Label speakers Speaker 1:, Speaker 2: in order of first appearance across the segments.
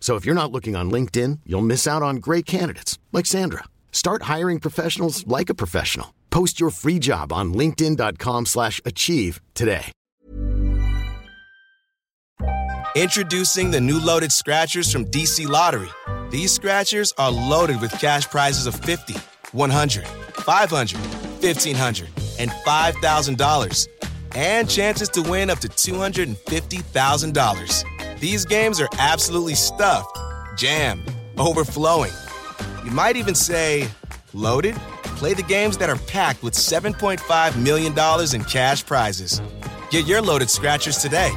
Speaker 1: So if you're not looking on LinkedIn, you'll miss out on great candidates like Sandra. Start hiring professionals like a professional. Post your free job on linkedin.com/achieve today.
Speaker 2: Introducing the new loaded scratchers from DC Lottery. These scratchers are loaded with cash prizes of 50, 100, 500, 1500, and $5,000 and chances to win up to $250,000. These games are absolutely stuffed, jammed, overflowing. You might even say loaded. Play the games that are packed with $7.5 million in cash prizes. Get your loaded scratchers today.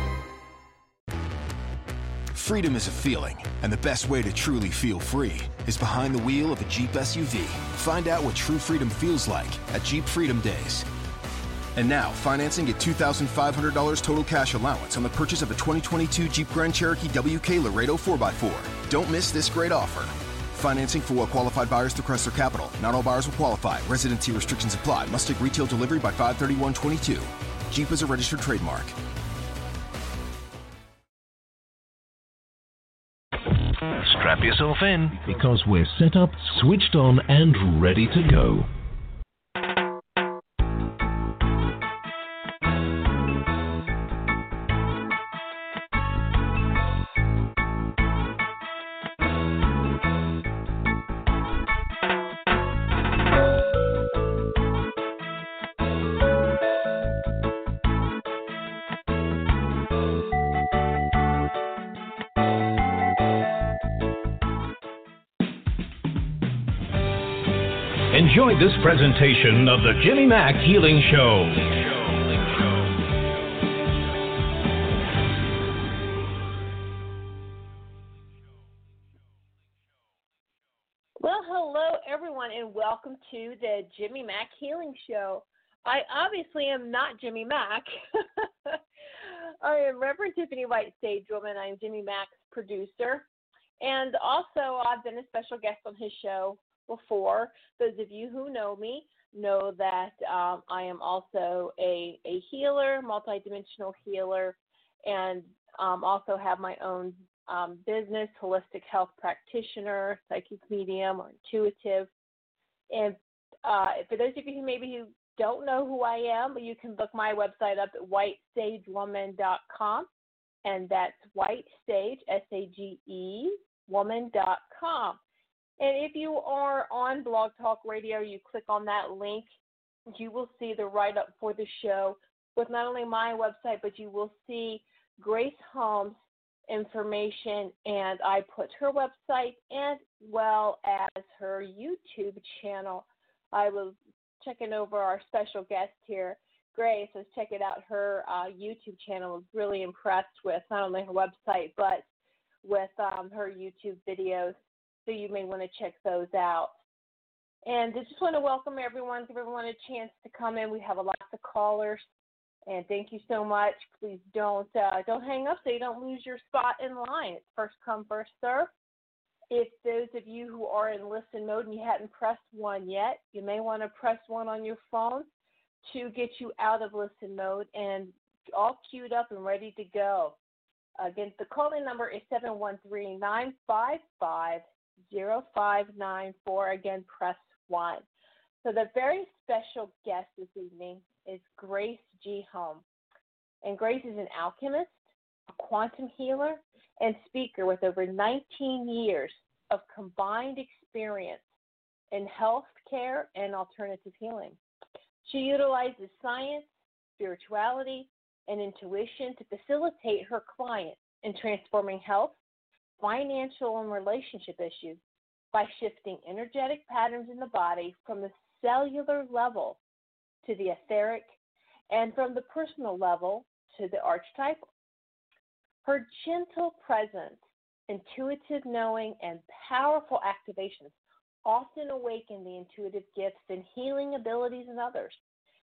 Speaker 3: Freedom is a feeling, and the best way to truly feel free is behind the wheel of a Jeep SUV. Find out what true freedom feels like at Jeep Freedom Days. And now, financing at $2,500 total cash allowance on the purchase of a 2022 Jeep Grand Cherokee WK Laredo 4x4. Don't miss this great offer. Financing for well qualified buyers through Chrysler Capital. Not all buyers will qualify. Residency restrictions apply. Must take retail delivery by 531.22. Jeep is a registered trademark.
Speaker 4: Strap yourself in because we're set up, switched on, and ready to go. This presentation of the Jimmy Mack Healing Show.
Speaker 5: Well, hello everyone, and welcome to the Jimmy Mack Healing Show. I obviously am not Jimmy Mack. I am Reverend Tiffany White, sage woman. I'm Jimmy Mack's producer, and also I've been a special guest on his show before. Those of you who know me know that um, I am also a, a healer, multidimensional healer, and um, also have my own um, business, holistic health practitioner, psychic medium, or intuitive. And uh, for those of you who maybe who don't know who I am, you can look my website up at whitesagewoman.com. and that's whitesage, S-A-G-E, woman.com. And if you are on Blog Talk Radio, you click on that link, you will see the write up for the show with not only my website, but you will see Grace Hom's information. And I put her website as well as her YouTube channel. I was checking over our special guest here. Grace was checking out her uh, YouTube channel. Was really impressed with not only her website but with um, her YouTube videos so you may want to check those out. And I just want to welcome everyone, give everyone a chance to come in. We have a lot of callers, and thank you so much. Please don't uh, don't hang up so you don't lose your spot in line. It's first come, first serve. If those of you who are in listen mode and you hadn't pressed one yet, you may want to press one on your phone to get you out of listen mode and all queued up and ready to go. Again, the calling number is 713 955 0594. Again, press 1. So, the very special guest this evening is Grace G. Hom. And Grace is an alchemist, a quantum healer, and speaker with over 19 years of combined experience in health care and alternative healing. She utilizes science, spirituality, and intuition to facilitate her clients in transforming health, financial, and relationship issues by shifting energetic patterns in the body from the cellular level to the etheric and from the personal level to the archetypal. Her gentle presence, intuitive knowing, and powerful activations often awaken the intuitive gifts and healing abilities in others,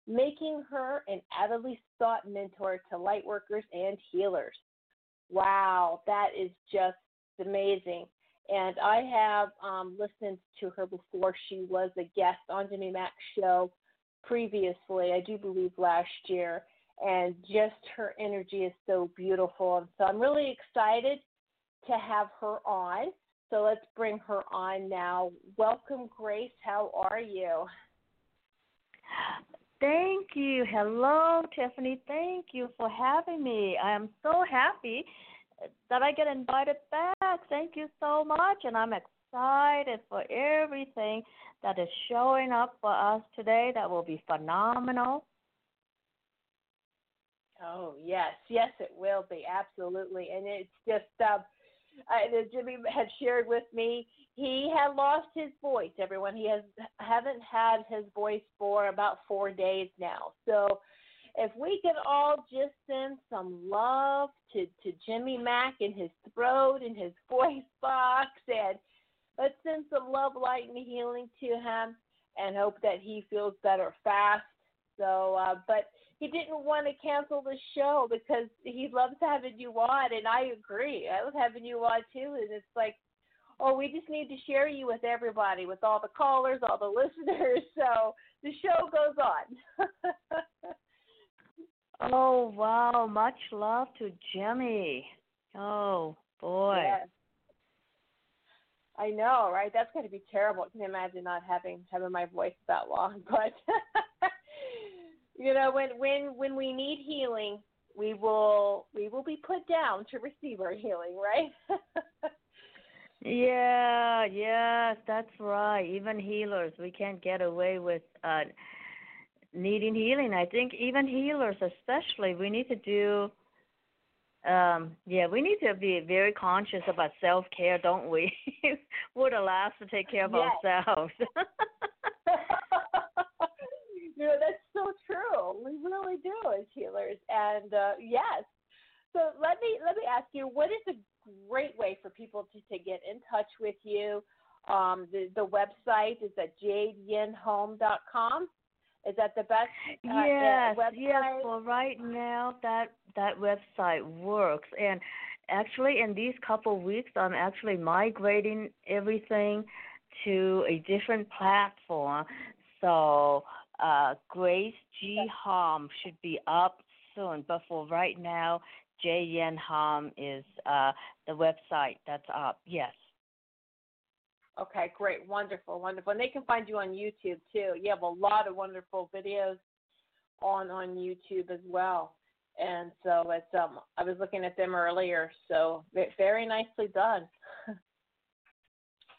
Speaker 5: making her an avidly sought mentor to lightworkers and healers. Wow, that is just amazing. And I have um, listened to her before she was a guest on Jimmy Mac's show previously, I do believe last year. And just her energy is so beautiful. And so I'm really excited to have her on. So let's bring her on now. Welcome, Grace. How are you?
Speaker 6: Thank you. Hello, Tiffany. Thank you for having me. I am so happy that I get invited back. Thank you so much. And I'm excited for everything that is showing up for us today. That will be phenomenal.
Speaker 5: Oh, yes. Yes, it will be. Absolutely. And it's just, uh, Jimmy had shared with me, he had lost his voice. Everyone, he has haven't had his voice for about four days now. So, if we could all just send some love to to Jimmy Mac in his throat and his voice box, and let's send some love, light, and healing to him, and hope that he feels better fast. So, uh, but he didn't want to cancel the show because he loves having you on, and I agree. I love having you on too, and it's like, oh, we just need to share you with everybody, with all the callers, all the listeners. So the show goes on.
Speaker 6: oh wow! Much love to Jimmy. Oh boy.
Speaker 5: Yes. I know, right? That's going to be terrible. I can imagine not having having my voice that long, but you know when when when we need healing we will we will be put down to receive our healing right
Speaker 6: yeah yes that's right even healers we can't get away with uh needing healing i think even healers especially we need to do um yeah we need to be very conscious about self care don't we we're the last to take care of
Speaker 5: yes.
Speaker 6: ourselves
Speaker 5: you know that's so true. We really do as healers, and uh, yes. So let me let me ask you, what is a great way for people to, to get in touch with you? Um, the the website is at jadeyenhome.com. Is that the best? Uh,
Speaker 6: yes,
Speaker 5: website?
Speaker 6: yes. Well, right now that that website works, and actually in these couple of weeks, I'm actually migrating everything to a different platform. So uh, Grace G. Hom should be up soon, but for right now, J. Yen Hom is uh, the website that's up. Yes.
Speaker 5: Okay, great, wonderful, wonderful. And they can find you on YouTube too. You have a lot of wonderful videos on on YouTube as well. And so it's um I was looking at them earlier, so very nicely done.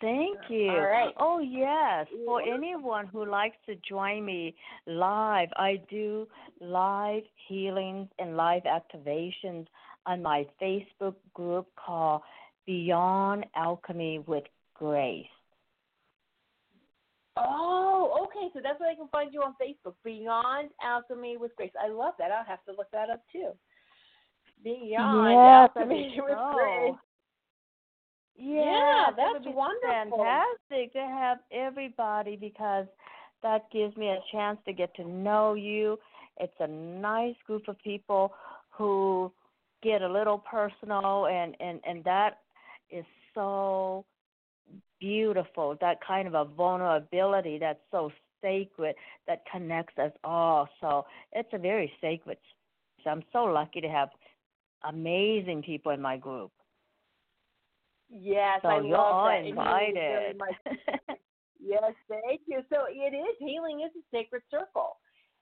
Speaker 6: Thank you.
Speaker 5: All right.
Speaker 6: Oh, yes. For anyone who likes to join me live, I do live healings and live activations on my Facebook group called Beyond Alchemy with Grace.
Speaker 5: Oh, okay. So that's where I can find you on Facebook, Beyond Alchemy with Grace. I love that. I'll have to look that up too. Beyond
Speaker 6: yes,
Speaker 5: Alchemy with
Speaker 6: so.
Speaker 5: Grace.
Speaker 6: Yeah,
Speaker 5: yeah
Speaker 6: that's
Speaker 5: wonderful.
Speaker 6: Fantastic to have everybody because that gives me a chance to get to know you. It's a nice group of people who get a little personal and and and that is so beautiful that kind of a vulnerability that's so sacred that connects us all so it's a very sacred So I'm so lucky to have amazing people in my group.
Speaker 5: Yes,
Speaker 6: so
Speaker 5: I
Speaker 6: you're
Speaker 5: love
Speaker 6: all
Speaker 5: that.
Speaker 6: invited.
Speaker 5: yes, thank you. So it is healing is a sacred circle,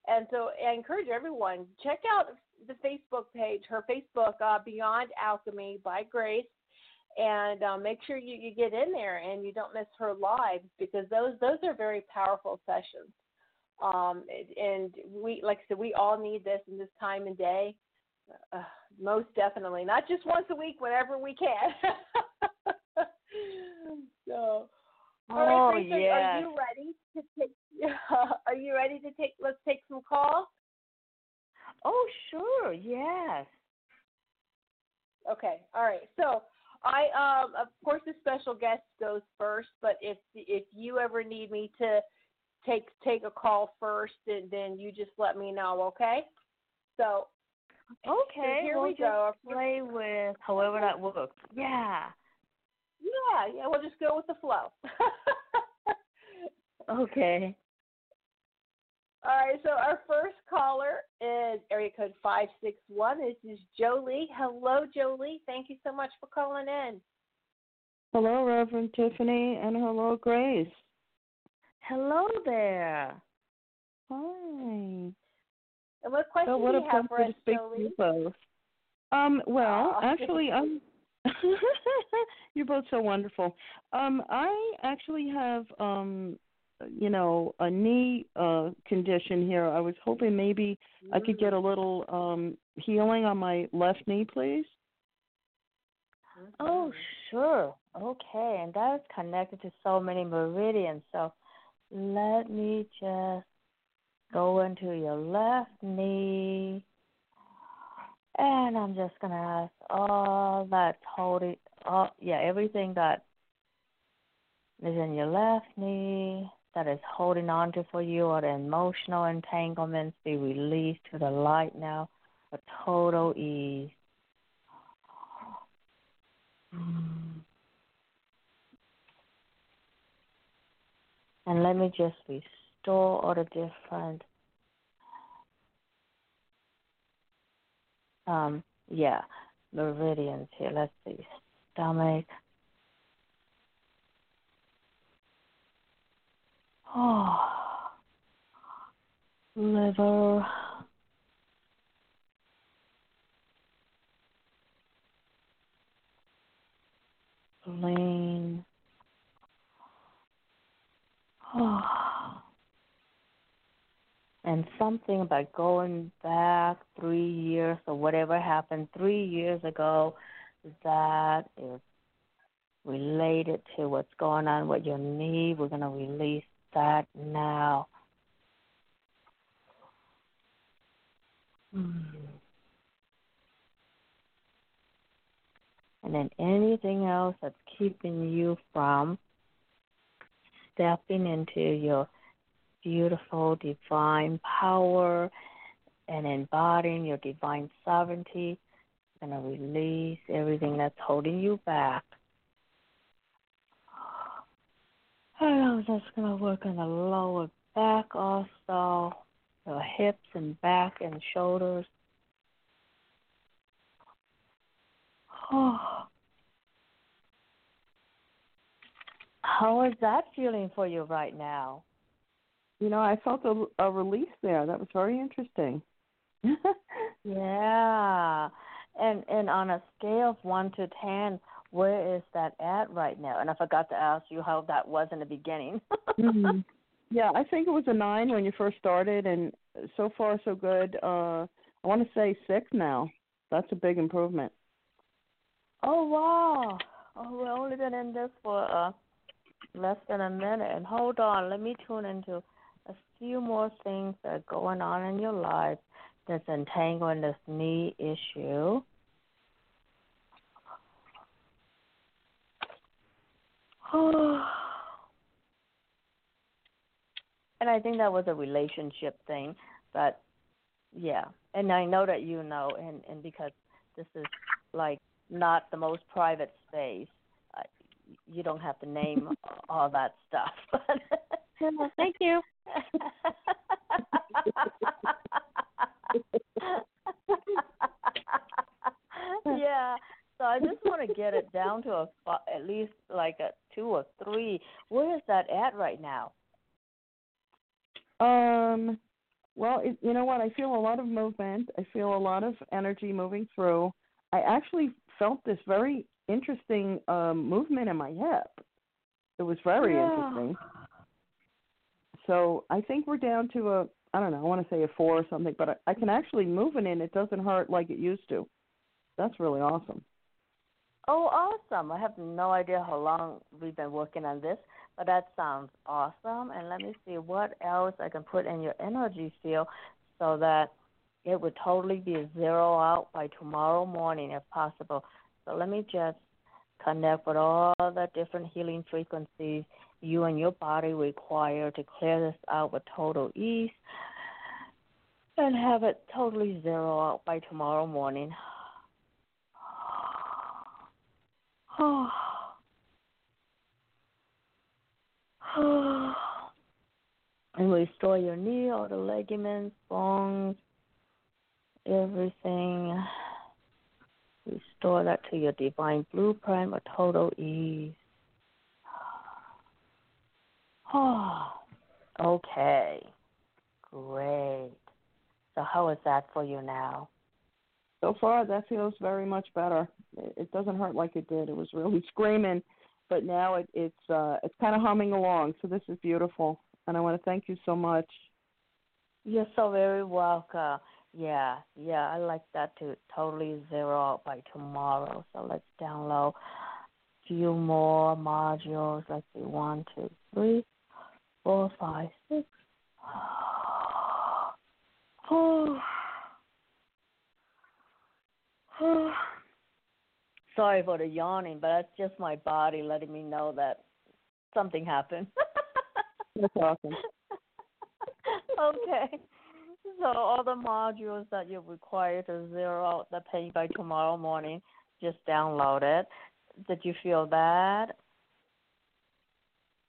Speaker 5: and so I encourage everyone check out the Facebook page, her Facebook, uh, Beyond Alchemy by Grace, and uh, make sure you, you get in there and you don't miss her lives because those those are very powerful sessions. Um, and we, like I said, we all need this in this time and day. Uh, most definitely, not just once a week, whenever we can. so, all
Speaker 6: oh yes.
Speaker 5: are, you ready to take? are you ready to take? Let's take some calls.
Speaker 6: Oh sure, yes.
Speaker 5: Okay, all right. So I, um, of course, the special guest goes first, but if if you ever need me to take take a call first, then then you just let me know, okay? So
Speaker 6: Okay,
Speaker 5: so here
Speaker 6: we'll
Speaker 5: we go.
Speaker 6: play with however that works. Yeah.
Speaker 5: Yeah, yeah, we'll just go with the flow.
Speaker 6: Okay.
Speaker 5: All right, so our first caller is area code 561. This is Jolie. Hello, Jolie. Thank you so much for calling in.
Speaker 7: Hello, Reverend Tiffany, and hello, Grace.
Speaker 6: Hello there.
Speaker 7: Hi.
Speaker 5: And what question
Speaker 7: So what
Speaker 5: do
Speaker 7: a
Speaker 5: you have for us, Jolie?
Speaker 7: both. Um, well,
Speaker 5: Aw.
Speaker 7: actually, I'm. You're both so wonderful. Um, I actually have, um, you know, a knee uh condition here. I was hoping maybe I could get a little um healing on my left knee, please.
Speaker 6: Oh, sure. Okay, and that is connected to so many meridians. So let me just go into your left knee. And I'm just going to ask all that's holding, all, yeah, everything that is in your left knee that is holding on to for you or the emotional entanglements be released to the light now for total ease. And let me just restore all the different um yeah, meridians here. Let's see. Stomach. Oh liver. Spleen. Oh. And something about going back three years or whatever happened three years ago that is related to what's going on with your knee. We're going to release that now. Hmm. And then anything else that's keeping you from stepping into your beautiful divine power and embodying your divine sovereignty. Going to release everything that's holding you back. And I'm just going to work on the lower back also, the hips and back and shoulders. Oh. How is that feeling for you right now?
Speaker 7: You know, I felt a, a release there. That was very interesting.
Speaker 6: yeah. And and on a scale of one to ten, where is that at right now? And I forgot to ask you how that was in the beginning.
Speaker 7: mm-hmm. Yeah, I think it was a nine when you first started, and so far so good. Uh, I want to say six now. That's a big improvement.
Speaker 6: Oh wow! Oh, we've only been in this for uh, less than a minute. And hold on, let me tune into a few more things that are going on in your life that's entangling this knee issue. and I think that was a relationship thing, but yeah. And I know that you know, and and because this is like not the most private space, uh, you don't have to name all that stuff.
Speaker 7: Thank you.
Speaker 6: yeah. So I just want to get it down to a at least like a two or three. Where is that at right now?
Speaker 7: Um, well, it, you know what? I feel a lot of movement. I feel a lot of energy moving through. I actually felt this very interesting um, movement in my hip. It was very
Speaker 6: yeah.
Speaker 7: interesting. So I think we're down to a I don't know, I want to say a four or something, but I, I can actually move it in. It doesn't hurt like it used to. That's really awesome.
Speaker 6: Oh, awesome. I have no idea how long we've been working on this, but that sounds awesome. And let me see what else I can put in your energy field so that it would totally be zero out by tomorrow morning if possible. So let me just connect with all the different healing frequencies you and your body require to clear this out with total ease and have it totally zero out by tomorrow morning. and restore your knee, all the ligaments, bones, everything. Restore that to your divine blueprint with total ease. Oh, okay. Great. So how is that for you now?
Speaker 7: So far, that feels very much better. It doesn't hurt like it did. It was really screaming, but now it, it's uh, it's kind of humming along. So this is beautiful, and I want to thank you so much.
Speaker 6: You're so very welcome. Yeah, yeah, I like that to totally zero out by tomorrow. So let's download a few more modules. Let's see, one, two, three, four, five, six. Oh. Sorry for the yawning, but that's just my body letting me know that something happened.
Speaker 7: that's awesome.
Speaker 6: okay. So all the modules that you require to zero out the pain by tomorrow morning, just download it. Did you feel bad?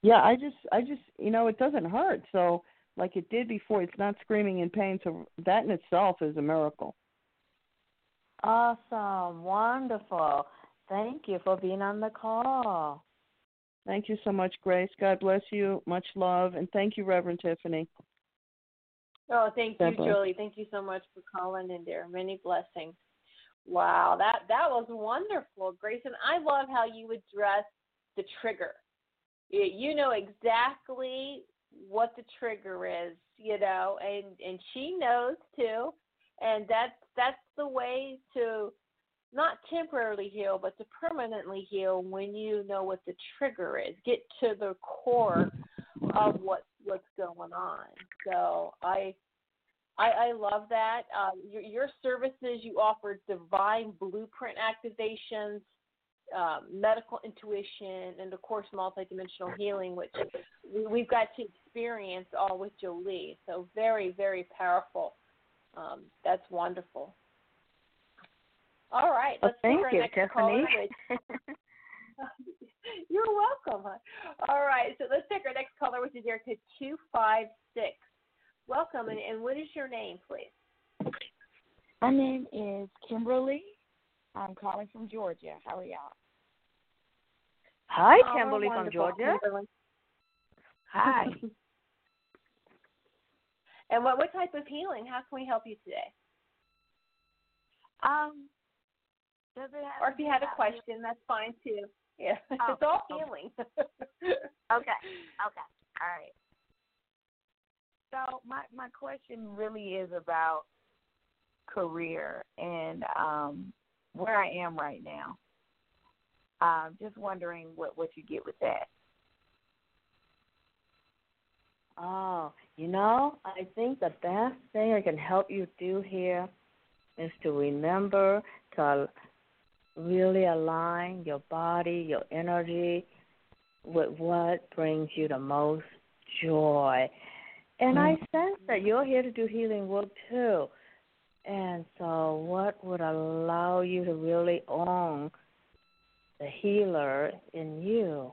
Speaker 7: Yeah, I just I just you know, it doesn't hurt. So like it did before, it's not screaming in pain. So that in itself is a miracle.
Speaker 6: Awesome. Wonderful. Thank you for being on the call.
Speaker 7: Thank you so much, Grace. God bless you. Much love. And thank you, Reverend Tiffany.
Speaker 5: Oh, thank you, Julie. Thank you so much for calling in there. Many blessings. Wow, that that was wonderful, Grace. And I love how you address the trigger. You know exactly what the trigger is, you know, and and she knows too and that's that's the way to not temporarily heal, but to permanently heal when you know what the trigger is. Get to the core of what what's going on. So I I, I love that. Um, your, your services you offer divine blueprint activations, um, medical intuition, and of course multidimensional healing, which we, we've got to experience all with Jolie. So very very powerful. Um, that's wonderful. All right,
Speaker 6: well,
Speaker 5: let's
Speaker 6: thank you, Tiffany.
Speaker 5: You're welcome. All right, so let's take our next caller, which is Erica two five six. Welcome, and, and what is your name, please?
Speaker 8: My name is Kimberly. I'm calling from Georgia. How are y'all?
Speaker 6: Hi,
Speaker 5: oh,
Speaker 6: Kimberly from Georgia.
Speaker 5: Kimberly.
Speaker 8: Hi.
Speaker 5: And what what type of healing? How can we help you today?
Speaker 8: Um, does it have
Speaker 5: or if you had a question, that's fine too. Yeah,
Speaker 8: oh,
Speaker 5: it's all
Speaker 8: okay.
Speaker 5: healing.
Speaker 8: okay. Okay. All right. So my my question really is about career and um where I am right now. Um, just wondering what what you get with that.
Speaker 6: Oh, you know, I think the best thing I can help you do here is to remember to really align your body, your energy with what brings you the most joy. And I mm. sense that you're here to do healing work too. And so, what would allow you to really own the healer in you?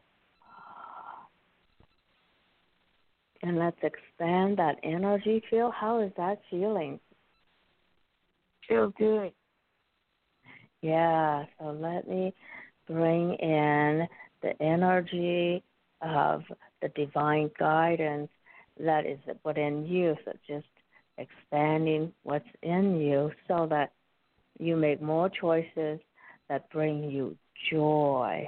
Speaker 6: And let's expand that energy field. How is that feeling?
Speaker 8: Feel good.
Speaker 6: Yeah, so let me bring in the energy of the divine guidance that is within you. So just expanding what's in you so that you make more choices that bring you joy.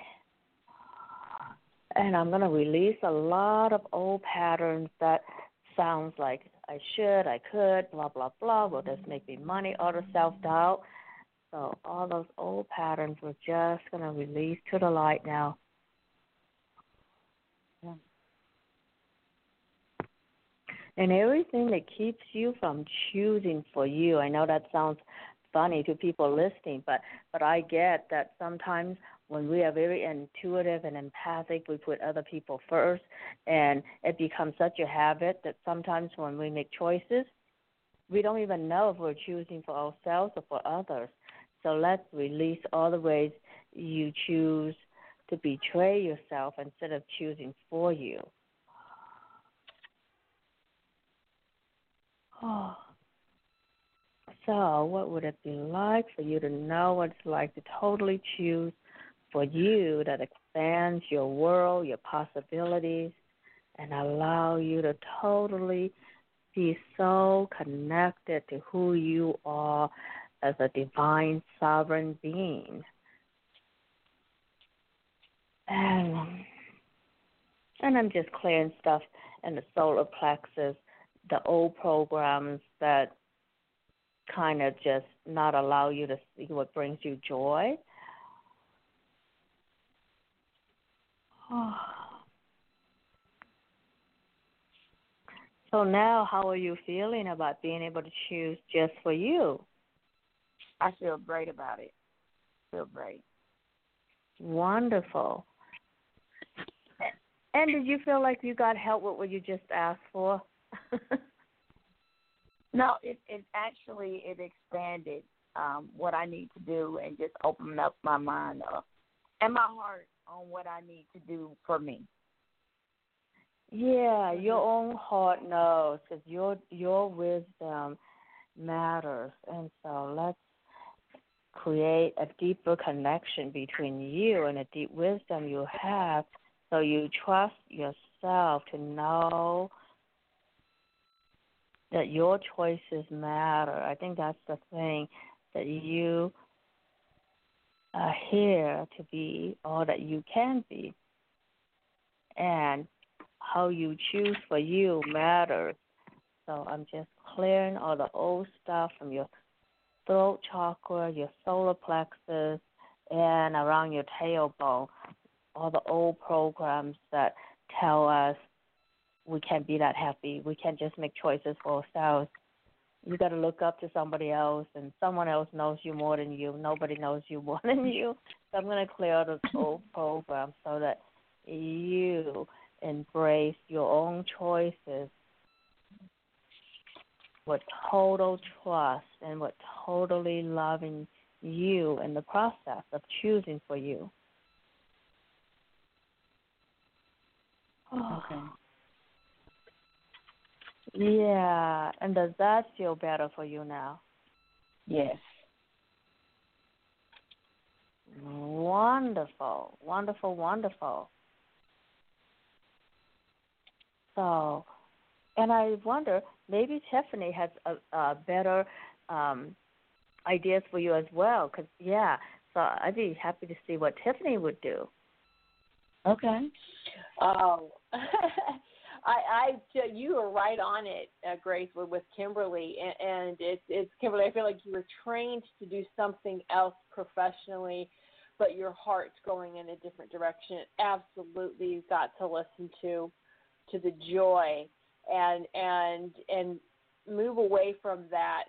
Speaker 6: And I'm going to release a lot of old patterns that sounds like I should, I could, blah, blah, blah. Will this make me money? The self doubt. So all those old patterns we're just going to release to the light now. And everything that keeps you from choosing for you. I know that sounds funny to people listening, but but I get that sometimes when we are very intuitive and empathic, we put other people first, and it becomes such a habit that sometimes when we make choices, we don't even know if we're choosing for ourselves or for others. So let's release all the ways you choose to betray yourself instead of choosing for you. Oh. So, what would it be like for you to know what it's like to totally choose for you that expands your world, your possibilities, and allow you to totally be so connected to who you are as a divine sovereign being. And and I'm just clearing stuff in the solar plexus, the old programs that kind of just not allow you to see what brings you joy. So now, how are you feeling about being able to choose just for you?
Speaker 8: I feel great about it. I feel great.
Speaker 6: Wonderful. And did you feel like you got help with what you just asked for?
Speaker 8: no, it it actually it expanded um, what I need to do and just opened up my mind up and my heart on what I need to do for me.
Speaker 6: Yeah, mm-hmm. your own heart knows because your your wisdom matters, and so let's create a deeper connection between you and the deep wisdom you have, so you trust yourself to know that your choices matter. I think that's the thing that you Uh, are here to be all that you can be. And how you choose for you matters. So I'm just clearing all the old stuff from your throat chakra, your solar plexus, and around your tailbone. All the old programs that tell us we can't be that happy. We can't just make choices for ourselves you got to look up to somebody else, and someone else knows you more than you. Nobody knows you more than you. So I'm going to clear out this whole program so that you embrace your own choices with total trust and with totally loving you in the process of choosing for you.
Speaker 8: Okay.
Speaker 6: Yeah, and does that feel better for you now?
Speaker 8: Yes.
Speaker 6: Wonderful, wonderful, wonderful. So, and I wonder maybe Tiffany has a, a better um, ideas for you as well. Cause yeah, so I'd be happy to see what Tiffany would do.
Speaker 5: Okay. Oh, I, I, you are right on it, uh, Grace, with, with Kimberly, and, and it's, it's Kimberly. I feel like you were trained to do something else professionally, but your heart's going in a different direction. Absolutely, you've got to listen to, to the joy, and and and move away from that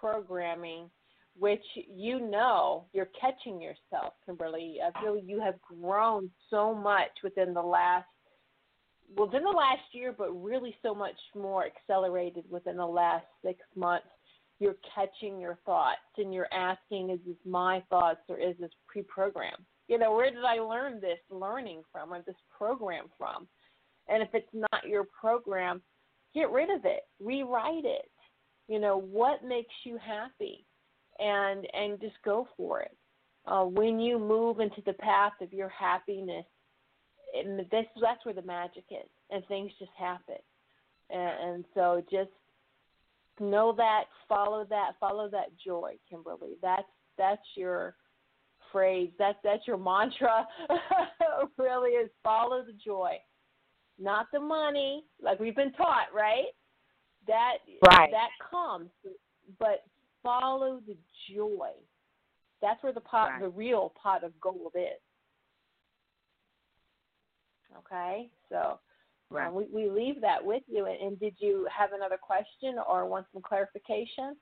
Speaker 5: programming which you know you're catching yourself, Kimberly. I feel you have grown so much within the last within the last year, but really so much more accelerated within the last six months. You're catching your thoughts and you're asking, is this my thoughts or is this pre programmed? You know, where did I learn this learning from or this program from? And if it's not your program, get rid of it, rewrite it. You know, what makes you happy? And and just go for it. uh, when you move into the path of your happiness, and this that's where the magic is, and things just happen. And, and so just know that, follow that, follow that joy, Kimberly. That's that's your phrase. That's that's your mantra. really is follow the joy, not the money, like we've been taught, right? That
Speaker 8: right.
Speaker 5: that comes, but follow the joy. That's where the pot,
Speaker 8: right.
Speaker 5: the real pot of gold is. Okay, so
Speaker 8: right.
Speaker 5: um, we we leave that with you. And, and did you have another question or want some clarification?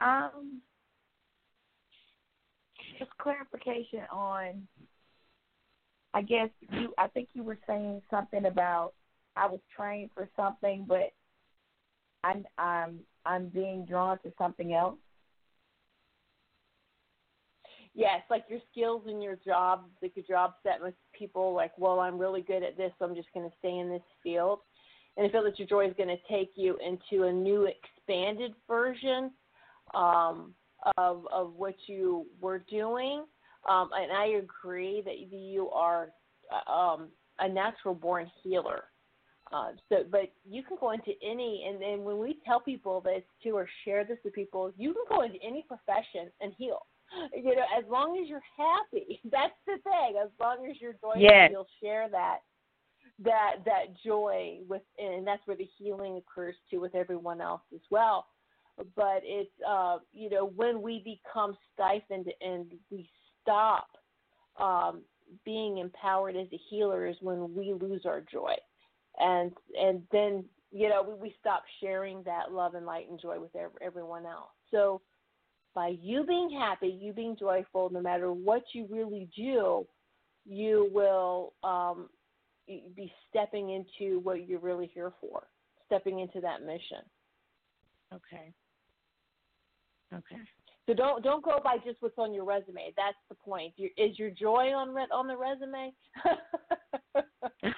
Speaker 8: Um, just clarification on. I guess you. I think you were saying something about I was trained for something, but I'm I'm I'm being drawn to something else.
Speaker 5: Yes, like your skills and your job, like your job set with people like, well, I'm really good at this, so I'm just going to stay in this field. And I feel that your joy is going to take you into a new expanded version um, of of what you were doing. Um, and I agree that you are uh, um, a natural born healer. Uh, so, but you can go into any, and then when we tell people this too, or share this with people, you can go into any profession and heal. You know, as long as you're happy, that's the thing. As long as you're joyful,
Speaker 8: yes.
Speaker 5: you'll share that that that joy within. and that's where the healing occurs too with everyone else as well. But it's uh, you know when we become stifled and we stop um, being empowered as a healer is when we lose our joy and and then you know we, we stop sharing that love and light and joy with every, everyone else so by you being happy you being joyful no matter what you really do you will um, be stepping into what you're really here for stepping into that mission
Speaker 8: okay okay
Speaker 5: so don't don't go by just what's on your resume. That's the point. Is your joy on re- on the resume?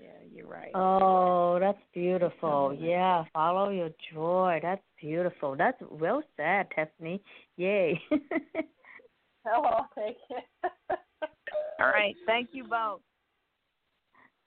Speaker 8: yeah, you're right.
Speaker 6: Oh, that's beautiful. Mm-hmm. Yeah, follow your joy. That's beautiful. That's well said, Tiffany. Yay.
Speaker 5: oh, thank you.
Speaker 8: All right. Thank you both.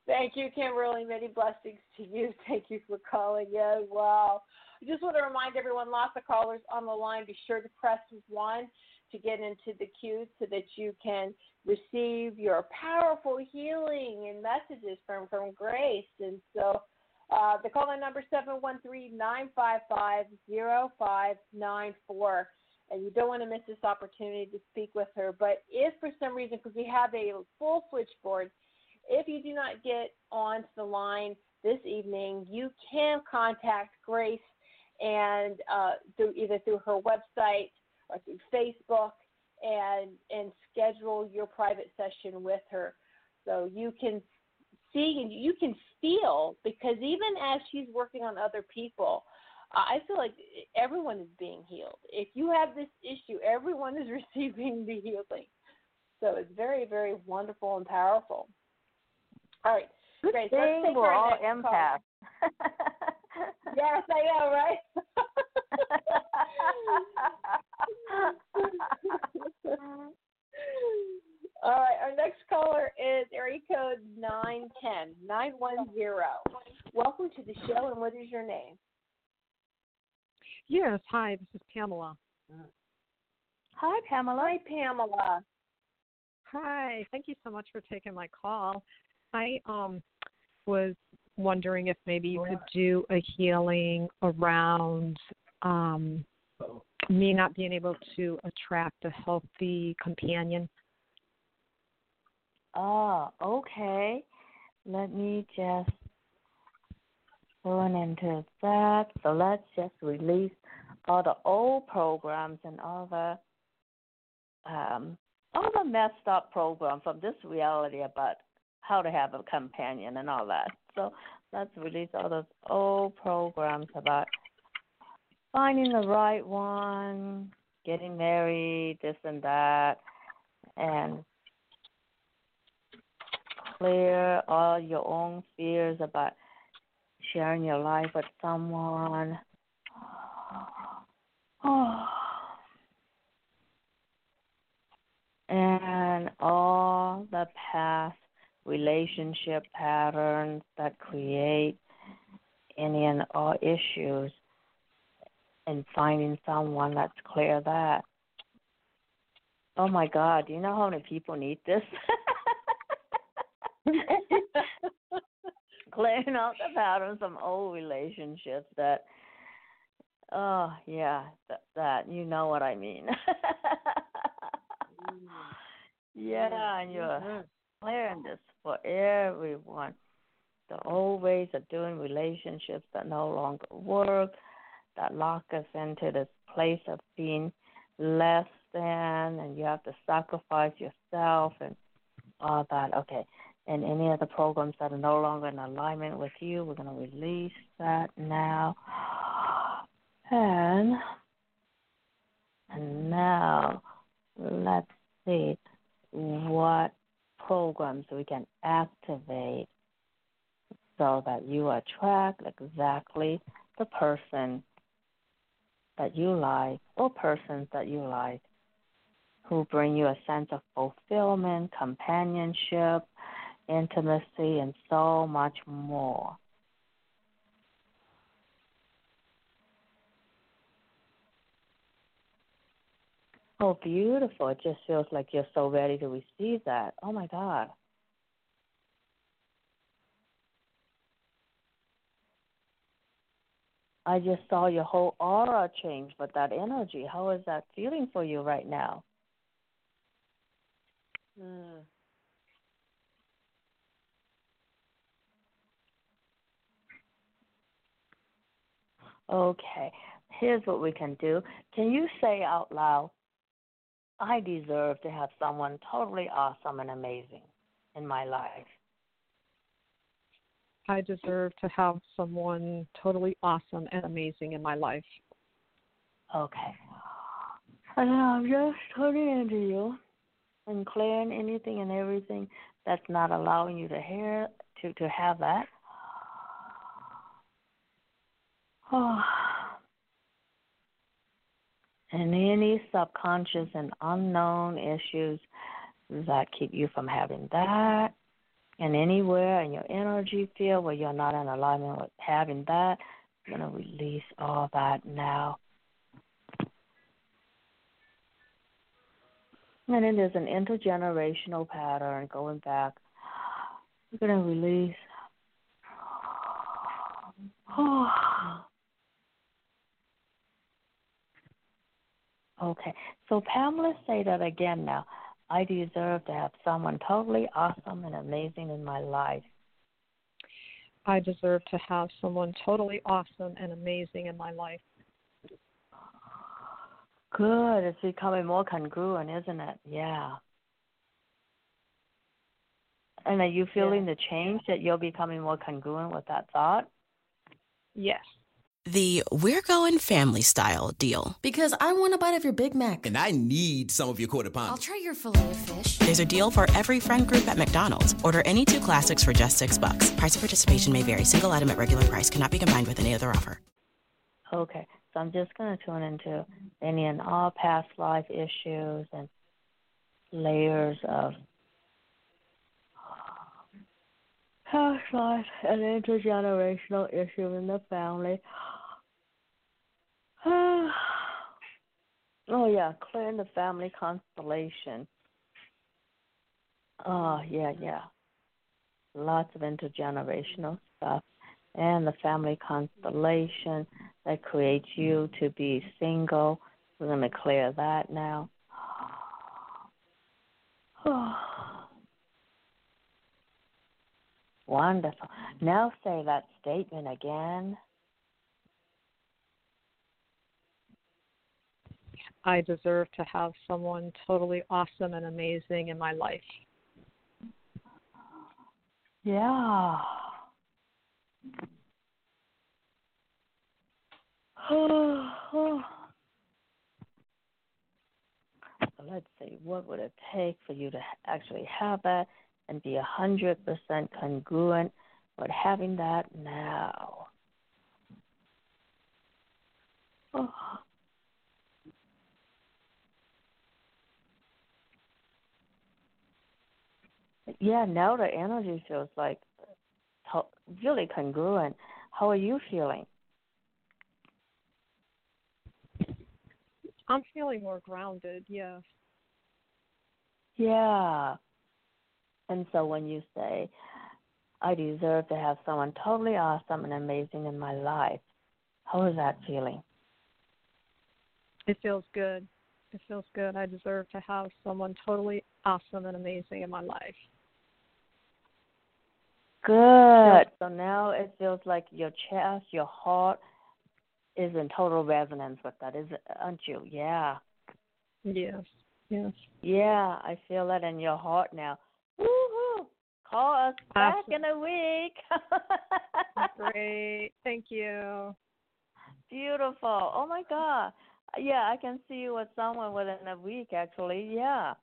Speaker 5: Thank you, Kimberly. Many blessings to you. Thank you for calling in. Wow. I just want to remind everyone lots of callers on the line. Be sure to press 1 to get into the queue so that you can receive your powerful healing and messages from, from Grace. And so uh, the call line number 713 955 0594. And you don't want to miss this opportunity to speak with her. But if for some reason, because we have a full switchboard, if you do not get onto the line this evening, you can contact Grace and uh, through either through her website or through Facebook and and schedule your private session with her so you can see and you can feel because even as she's working on other people I feel like everyone is being healed. If you have this issue, everyone is receiving the healing. So it's very, very wonderful and powerful. All right.
Speaker 6: Good
Speaker 5: Great.
Speaker 6: thing
Speaker 5: Let's take
Speaker 6: we're all empaths.
Speaker 5: yes, I know, right? All right, our next caller is area code 910, 910. Welcome to the show, and what is your name?
Speaker 9: Yes, hi, this is Pamela.
Speaker 6: Hi, Pamela.
Speaker 5: Hi, Pamela.
Speaker 9: Hi, thank you so much for taking my call. I um was wondering if maybe you could do a healing around um me not being able to attract a healthy companion.
Speaker 6: Oh, okay. Let me just run into that. So let's just release all the old programs and all the um all the messed up programs from this reality about how to have a companion and all that. So let's release all those old programs about finding the right one, getting married, this and that, and clear all your own fears about sharing your life with someone. and all the past relationship patterns that create any and all issues and finding someone that's clear that. Oh my God, do you know how many people need this? Clearing out the patterns from old relationships that oh yeah, that, that you know what I mean. yeah, and you're clearing this for everyone. The old ways of doing relationships that no longer work, that lock us into this place of being less than, and you have to sacrifice yourself and all that. Okay. And any of the programs that are no longer in alignment with you, we're going to release that now. And and now let's see what programs we can activate so that you attract exactly the person that you like or persons that you like who bring you a sense of fulfillment, companionship, intimacy, and so much more. Oh, beautiful. It just feels like you're so ready to receive that. Oh, my God. I just saw your whole aura change with that energy. How is that feeling for you right now? Mm. Okay, here's what we can do. Can you say out loud, I deserve to have someone totally awesome and amazing in my life?
Speaker 9: I deserve to have someone totally awesome and amazing in my life.
Speaker 6: Okay. And I'm just turning into you and clearing anything and everything that's not allowing you to hear to to have that. Oh. And any subconscious and unknown issues that keep you from having that and anywhere in your energy field where you're not in alignment with having that, I'm going to release all that now. And then there's an intergenerational pattern going back. We're going to release. okay, so Pamela, say that again now. I deserve to have someone totally awesome and amazing in my life.
Speaker 9: I deserve to have someone totally awesome and amazing in my life.
Speaker 6: Good. It's becoming more congruent, isn't it? Yeah. And are you feeling yeah. the change that you're becoming more congruent with that thought?
Speaker 9: Yes
Speaker 10: the We're Going Family Style deal.
Speaker 11: Because I want a bite of your Big Mac.
Speaker 12: And I need some of your quarter pound.
Speaker 11: I'll try your filet of fish.
Speaker 10: There's a deal for every friend group at McDonald's. Order any two classics for just six bucks. Price of participation may vary. Single item at regular price cannot be combined with any other offer.
Speaker 6: Okay, so I'm just going to tune into any and all past life issues and layers of past life and intergenerational issues in the family. oh yeah, clearing the family constellation. Oh yeah, yeah. Lots of intergenerational stuff. And the family constellation that creates you to be single. We're going to clear that now. Wonderful. Now say that statement again.
Speaker 9: I deserve to have someone totally awesome and amazing in my life.
Speaker 6: Yeah. let's see, what would it take for you to actually have that and be a hundred percent congruent with having that now? Oh. Yeah, now the energy feels like really congruent. How are you feeling?
Speaker 9: I'm feeling more grounded, yes.
Speaker 6: Yeah. And so when you say, I deserve to have someone totally awesome and amazing in my life, how is that feeling?
Speaker 9: It feels good. It feels good. I deserve to have someone totally awesome and amazing in my life.
Speaker 6: Good. So now it feels like your chest, your heart is in total resonance with that, is it, aren't you? Yeah.
Speaker 9: Yes. Yes.
Speaker 6: Yeah, I feel that in your heart now. Woohoo! Call us back
Speaker 9: Awesome.
Speaker 6: in a week.
Speaker 9: Great. Thank you.
Speaker 6: Beautiful. Oh my God. Yeah, I can see you with someone within a week. Actually, yeah.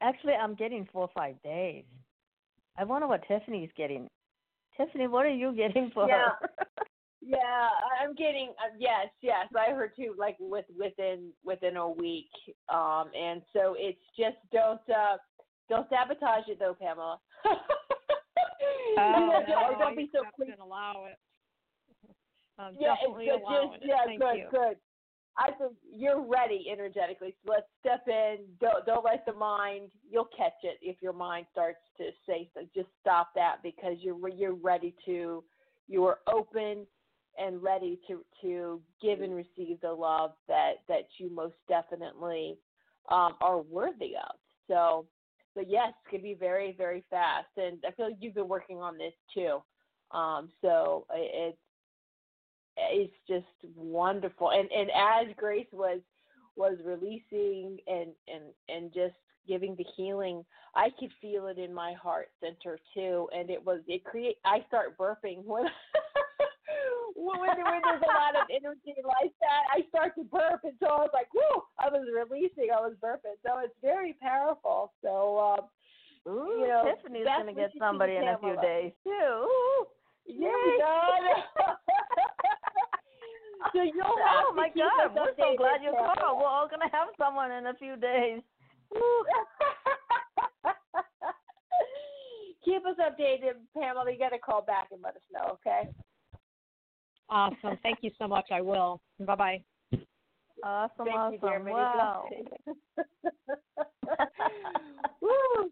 Speaker 6: Actually, I'm getting four or five days. I wonder what Tiffany's getting. Tiffany, what are you getting for
Speaker 5: Yeah.
Speaker 6: her?
Speaker 5: Yeah, I- I'm getting uh, yes, yes. I heard too, like with within within a week. Um, and so it's just don't uh don't sabotage it though, Pamela. You know,
Speaker 9: Oh,
Speaker 5: don't- don't be so quick.
Speaker 9: can allow it. Um,
Speaker 5: Yeah,
Speaker 9: definitely
Speaker 5: it's
Speaker 9: allow
Speaker 5: just
Speaker 9: it.
Speaker 5: yeah,
Speaker 9: Thank
Speaker 5: good,
Speaker 9: you.
Speaker 5: good. I think you're ready energetically. So let's step in. Don't don't let the mind. You'll catch it if your mind starts to say so. Just stop that because you're you're ready to. You are open and ready to to give and receive the love that that you most definitely um, are worthy of. So so yes, it can be very very fast. And I feel like you've been working on this too. Um, so it's it's just wonderful and and as grace was was releasing and and and just giving the healing i could feel it in my heart center too and it was it create i start burping when when, when there's a lot of energy like that i start to burp and so i was like whoa i was releasing i was burping so it's very powerful so um
Speaker 6: Ooh,
Speaker 5: you know,
Speaker 6: Tiffany's gonna get somebody in a few days too. Ooh.
Speaker 5: Yeah. so you'll
Speaker 6: oh
Speaker 5: have to
Speaker 6: my
Speaker 5: keep
Speaker 6: God, we're so glad you called. We're all gonna have someone in a few days.
Speaker 5: Keep us updated, Pamela. You got to call back and let us know, okay?
Speaker 9: Awesome. Thank you so much. I will. Bye bye.
Speaker 6: Awesome,
Speaker 5: Thank you, dear.
Speaker 6: Wow.
Speaker 5: Woo!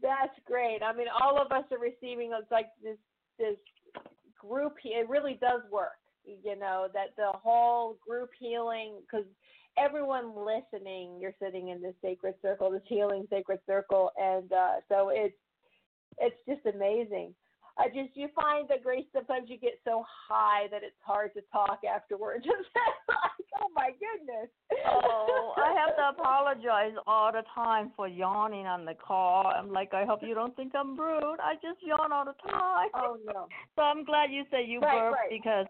Speaker 5: That's great. I mean, all of us are receiving it's like this this group. he- It really does work. You know that the whole group healing because everyone listening, you're sitting in this sacred circle, this healing sacred circle, and uh, so it's it's just amazing. I just you find that Grace sometimes you get so high that it's hard to talk afterwards. Like, oh my goodness.
Speaker 6: Oh, I have to apologize all the time for yawning on the call. I'm like, I hope you don't think I'm rude. I just yawn all the time.
Speaker 5: Oh no.
Speaker 6: So I'm glad you say you
Speaker 5: Right,
Speaker 6: burp
Speaker 5: right.
Speaker 6: because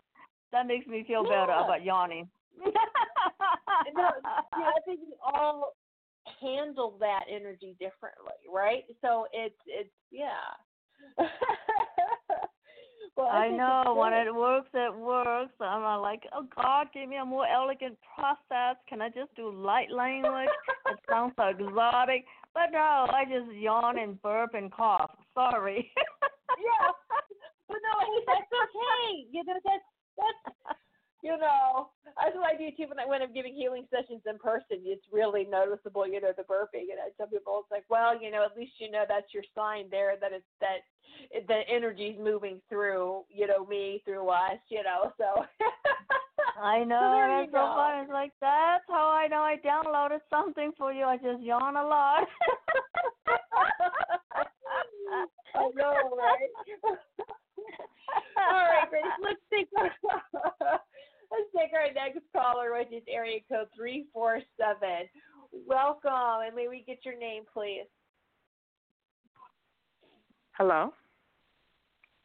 Speaker 6: that makes me feel better about yawning.
Speaker 5: no, yeah, I think we all handle that energy differently, right? So it's it's yeah. well, I,
Speaker 6: I know when it works, it works. I'm not like, oh God, give me a more elegant process. Can I just do light language? it sounds so exotic, but no, I just yawn and burp and cough. Sorry.
Speaker 5: yeah. But no, that's okay. You know, that's that's you know, that's what I do too when I when I'm giving healing sessions in person. It's really noticeable, you know, the burping. And I tell people it's like, well, you know, at least you know that's your sign there that it's that it, the energy's moving through, you know, me through us, you know. So
Speaker 6: I know
Speaker 5: you
Speaker 6: that's so
Speaker 5: go.
Speaker 6: funny. It's like that's how I know I downloaded something for you. I just yawn a lot.
Speaker 5: I know, right? All right, Grace. Let's take our let's take our next caller, which is area code three four seven. Welcome, and may we get your name, please?
Speaker 13: Hello.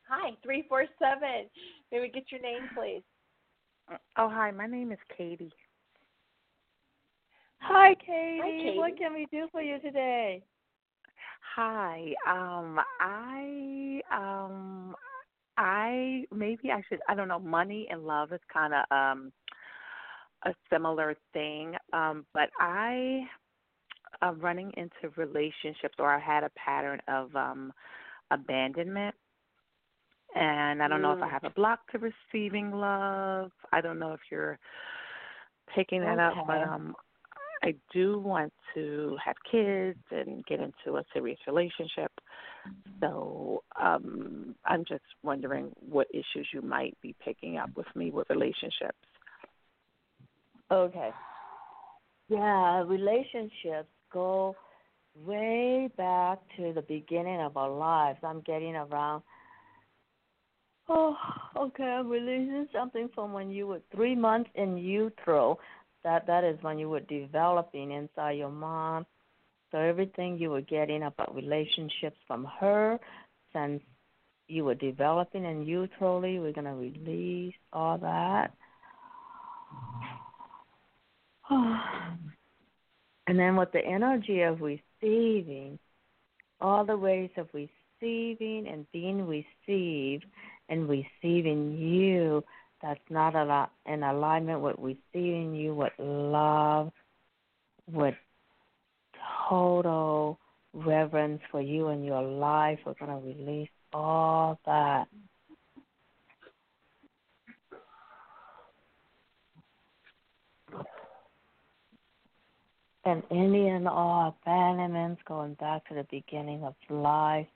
Speaker 5: Hi, three four seven. May we get your name, please?
Speaker 13: Oh, hi. My name is Katie.
Speaker 6: Hi, Katie.
Speaker 5: Hi, Katie.
Speaker 6: What can we do for you today?
Speaker 13: Hi. Um, I um, I maybe I should. I don't know. Money and love is kind of um a similar thing. Um, but I am running into relationships, or I had a pattern of um abandonment. And I don't know if I
Speaker 6: Mm.
Speaker 13: have a block to receiving love. I don't know if you're picking that up, but um I do want to have kids and get into a serious relationship. So um I'm just wondering what issues you might be picking up with me with relationships.
Speaker 6: Okay. Yeah, relationships go way back to the beginning of our lives. I'm getting around. Oh, okay. I'm releasing something from when you were three months in utero. That that is when you were developing inside your mom. So everything you were getting about relationships from her, since you were developing in utero, we're gonna release all that. and then with the energy of receiving, all the ways of receiving and being received and receiving you, that's not a in alignment with receiving you with love, with total reverence for you and your life. We're going to release all that. And any and all abandonments going back to the beginning of life.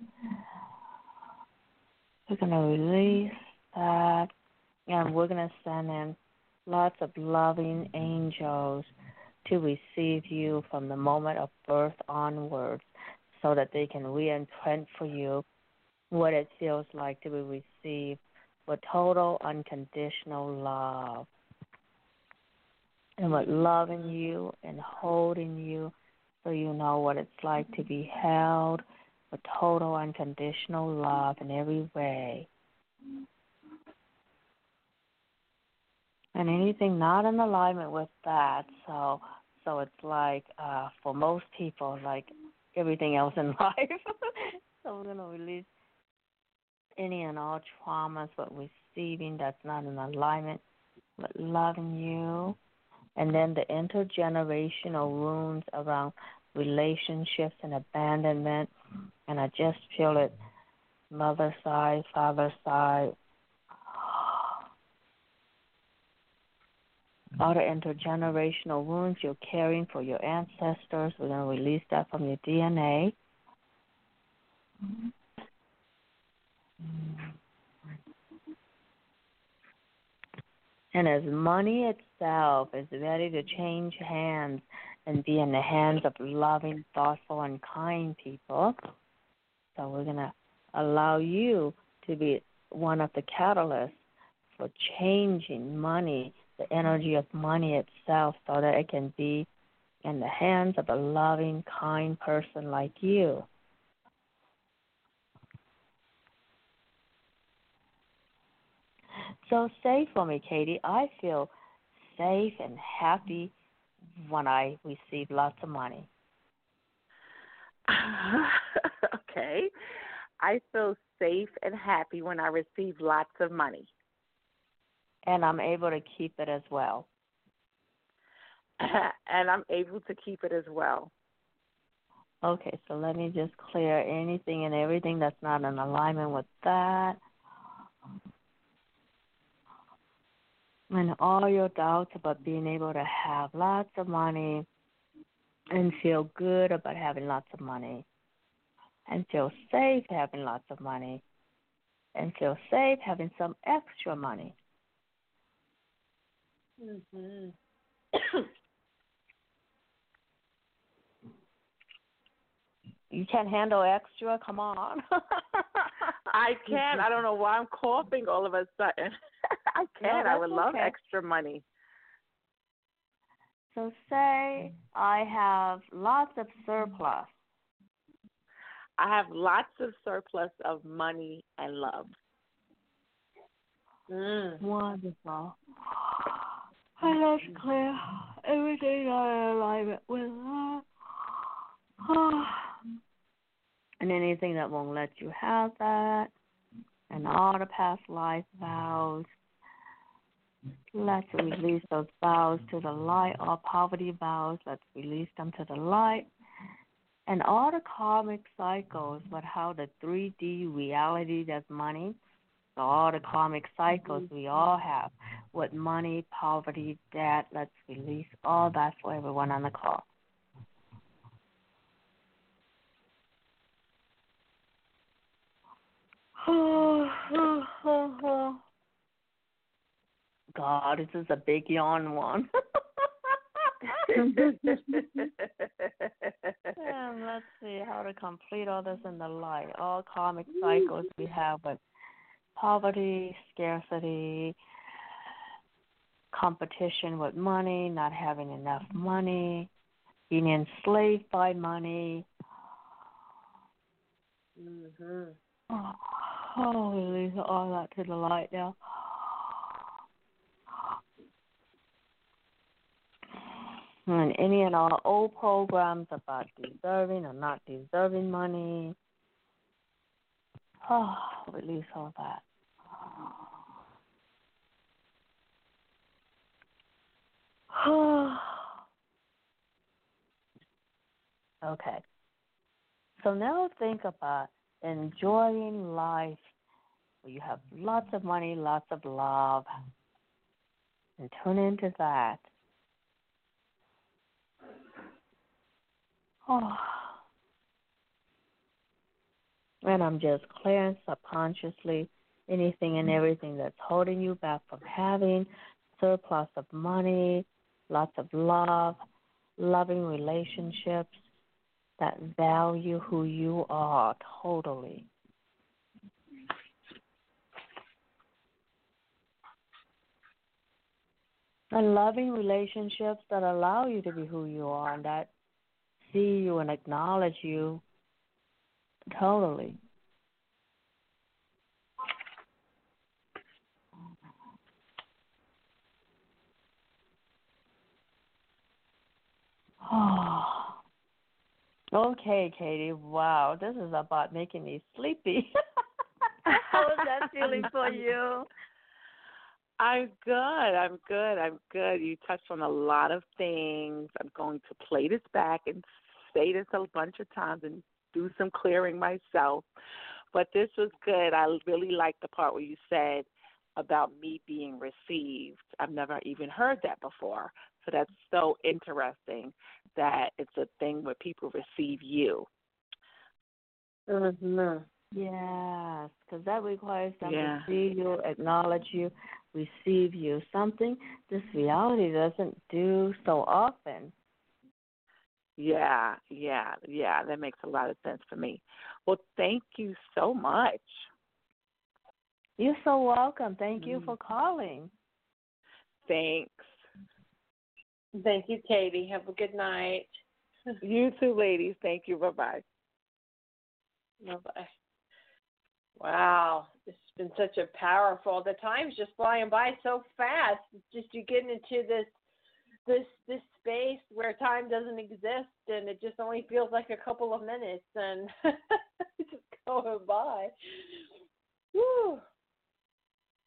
Speaker 6: We're going to release that, and we're going to send in lots of loving angels to receive you from the moment of birth onwards so that they can re-imprint for you what it feels like to be received with total unconditional love and with loving you and holding you so you know what it's like to be held with total unconditional love in every way. And anything not in alignment with that, so so it's like uh for most people like everything else in life. so we're gonna release any and all traumas with receiving that's not in alignment with loving you and then the intergenerational wounds around relationships and abandonment. And I just feel it mother side, father side. Mm. All the intergenerational wounds you're carrying for your ancestors, we're going to release that from your DNA. Mm. Mm. And as money itself is ready to change hands and be in the hands of loving, thoughtful, and kind people, so we're going to allow you to be one of the catalysts for changing money, the energy of money itself, so that it can be in the hands of a loving, kind person like you. So say for me, Katie, I feel safe and happy when I receive lots of money.
Speaker 13: okay. I feel safe and happy when I receive lots of money.
Speaker 6: And I'm able to keep it as well.
Speaker 13: and I'm able to keep it as well.
Speaker 6: Okay, so let me just clear anything and everything that's not in alignment with that. And all your doubts about being able to have lots of money and feel good about having lots of money and feel safe having lots of money and feel safe having some extra money.
Speaker 5: Mm-hmm.
Speaker 6: You can't handle extra? Come on.
Speaker 13: I can't. I don't know why I'm coughing all of a sudden. I can. I would love
Speaker 6: okay.
Speaker 13: extra money.
Speaker 6: So say I have lots of surplus.
Speaker 13: I have lots of surplus of money and love.
Speaker 5: Mm.
Speaker 6: Wonderful. I love clear everything of alignment with that. and anything that won't let you have that. And all the past life vows. Let's release those vows to the light. All poverty vows, let's release them to the light. and all the karmic cycles, but how the 3D reality does money. So all the karmic cycles we all have with money, poverty, debt. Let's release all that for everyone on the call. God, this is a big yawn one. and let's see how to complete all this in the light. All karmic cycles we have with poverty, scarcity, competition with money, not having enough money, being enslaved by money.
Speaker 5: Mhm.
Speaker 6: Oh, oh, release all that to the light now. And any and all old programs about deserving or not deserving money. Oh, release all that. okay. So now think about enjoying life where you have lots of money, lots of love, and tune into that. Oh. And I'm just clearing subconsciously anything and everything that's holding you back from having surplus of money, lots of love, loving relationships that value who you are totally. And loving relationships that allow you to be who you are and that see you and acknowledge you totally. Oh. Okay, Katie. Wow, this is about making me sleepy. How is that feeling for you?
Speaker 13: I'm good. I'm good. I'm good. You touched on a lot of things. I'm going to play this back and say this a bunch of times and do some clearing myself. But this was good. I really liked the part where you said about me being received. I've never even heard that before. So that's so interesting that it's a thing where people receive you.
Speaker 6: Mm-hmm. Yes, because that requires them
Speaker 13: Yeah.
Speaker 6: to see you, acknowledge you, receive you. Something this reality doesn't do so often.
Speaker 13: Yeah, yeah, yeah. That makes a lot of sense for me. Well, thank you so much.
Speaker 6: You're so welcome. Thank you
Speaker 13: Mm.
Speaker 6: for calling.
Speaker 13: Thanks.
Speaker 5: Thank you, Katie. Have a good night.
Speaker 13: You too, ladies. Thank you. Bye bye.
Speaker 5: Bye bye. Wow, this has been such a powerful. The time's just flying by so fast. It's just you're getting into this this this space where time doesn't exist, and it just only feels like a couple of minutes, and it's just going by. Woo.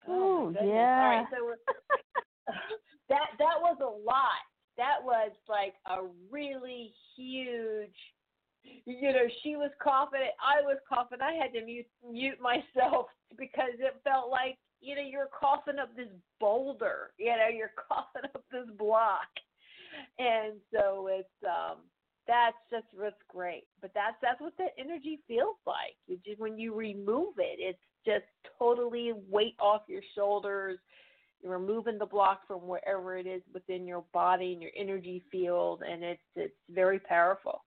Speaker 5: Oh,
Speaker 6: Ooh, yeah.
Speaker 5: right, so that that was a lot. That was like a really huge you know, she was coughing, I was coughing. I had to mute mute myself because it felt like, you know, you're coughing up this boulder. You know, you're coughing up this block. And so it's um that's just what's great. But that's that's what the energy feels like. You just when you remove it, it's just totally weight off your shoulders. You're removing the block from wherever it is within your body and your energy field, and it's it's very powerful.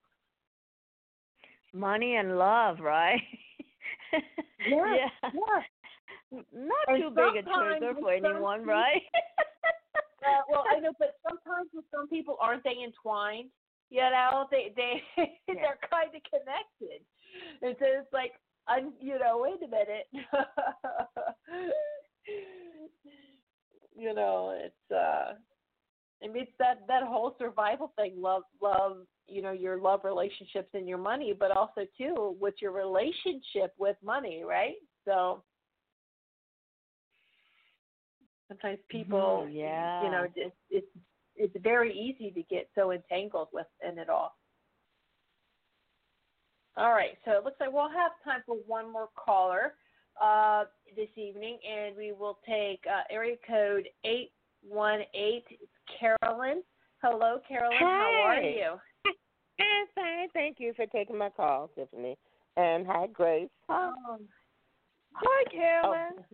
Speaker 6: Money and love, right?
Speaker 5: Yeah,
Speaker 6: yeah.
Speaker 5: yeah.
Speaker 6: Not
Speaker 5: And
Speaker 6: too big a trigger for anyone,
Speaker 5: people-
Speaker 6: right?
Speaker 5: Uh, well, I know, but sometimes with some people, aren't they entwined? You know, they they they're kind of connected, and so it's like, I'm, you know, wait a minute. you know, it's uh, I mean, it's that that whole survival thing. Love, love. You know, your love relationships and your money, but also too with your relationship with money, right? So sometimes people,
Speaker 6: Mhm, yeah.
Speaker 5: you know, it's it's it's very easy to get so entangled with in it all. All right, so it looks like we'll have time for one more caller uh, this evening, and we will take uh, area code 818. It's Carolyn. Hello, Carolyn. How are
Speaker 14: Hi.
Speaker 5: you?
Speaker 14: I'm fine. Thank you for taking my call, Tiffany. And hi, Grace.
Speaker 5: Um, hi, Carolyn.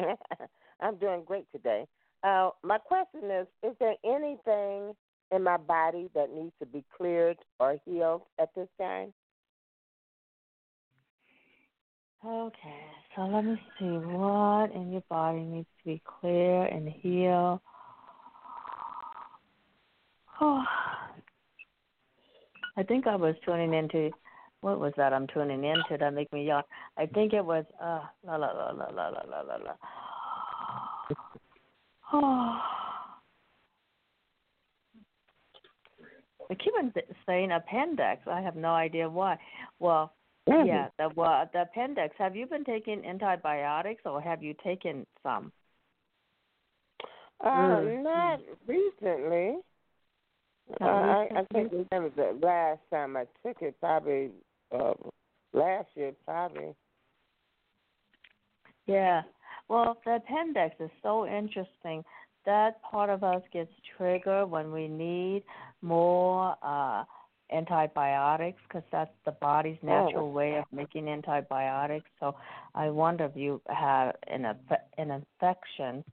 Speaker 14: Oh. I'm doing great today. Uh, my question is Is there anything in my body that needs to be cleared or healed at this time?
Speaker 6: Okay, so let me see what in your body needs to be clear and healed. Oh, I think I was tuning into what was that I'm tuning into that make me yawn. I think it was uh la la la la la la la la la. Oh. I keep on saying appendix. I have no idea why. Well,
Speaker 14: Mhm.
Speaker 6: yeah, the well, the appendix. Have you been taking antibiotics or have you taken some?
Speaker 14: Uh,
Speaker 6: Mm.
Speaker 14: Not recently. Uh,
Speaker 6: Not
Speaker 14: I, I
Speaker 6: recently?
Speaker 14: think remember the last time I took it, probably uh, last year, probably.
Speaker 6: Yeah. Well, the appendix is so interesting. That part of us gets triggered when we need more uh, antibiotics because that's the body's natural way of making antibiotics. So I wonder if you have an an infection,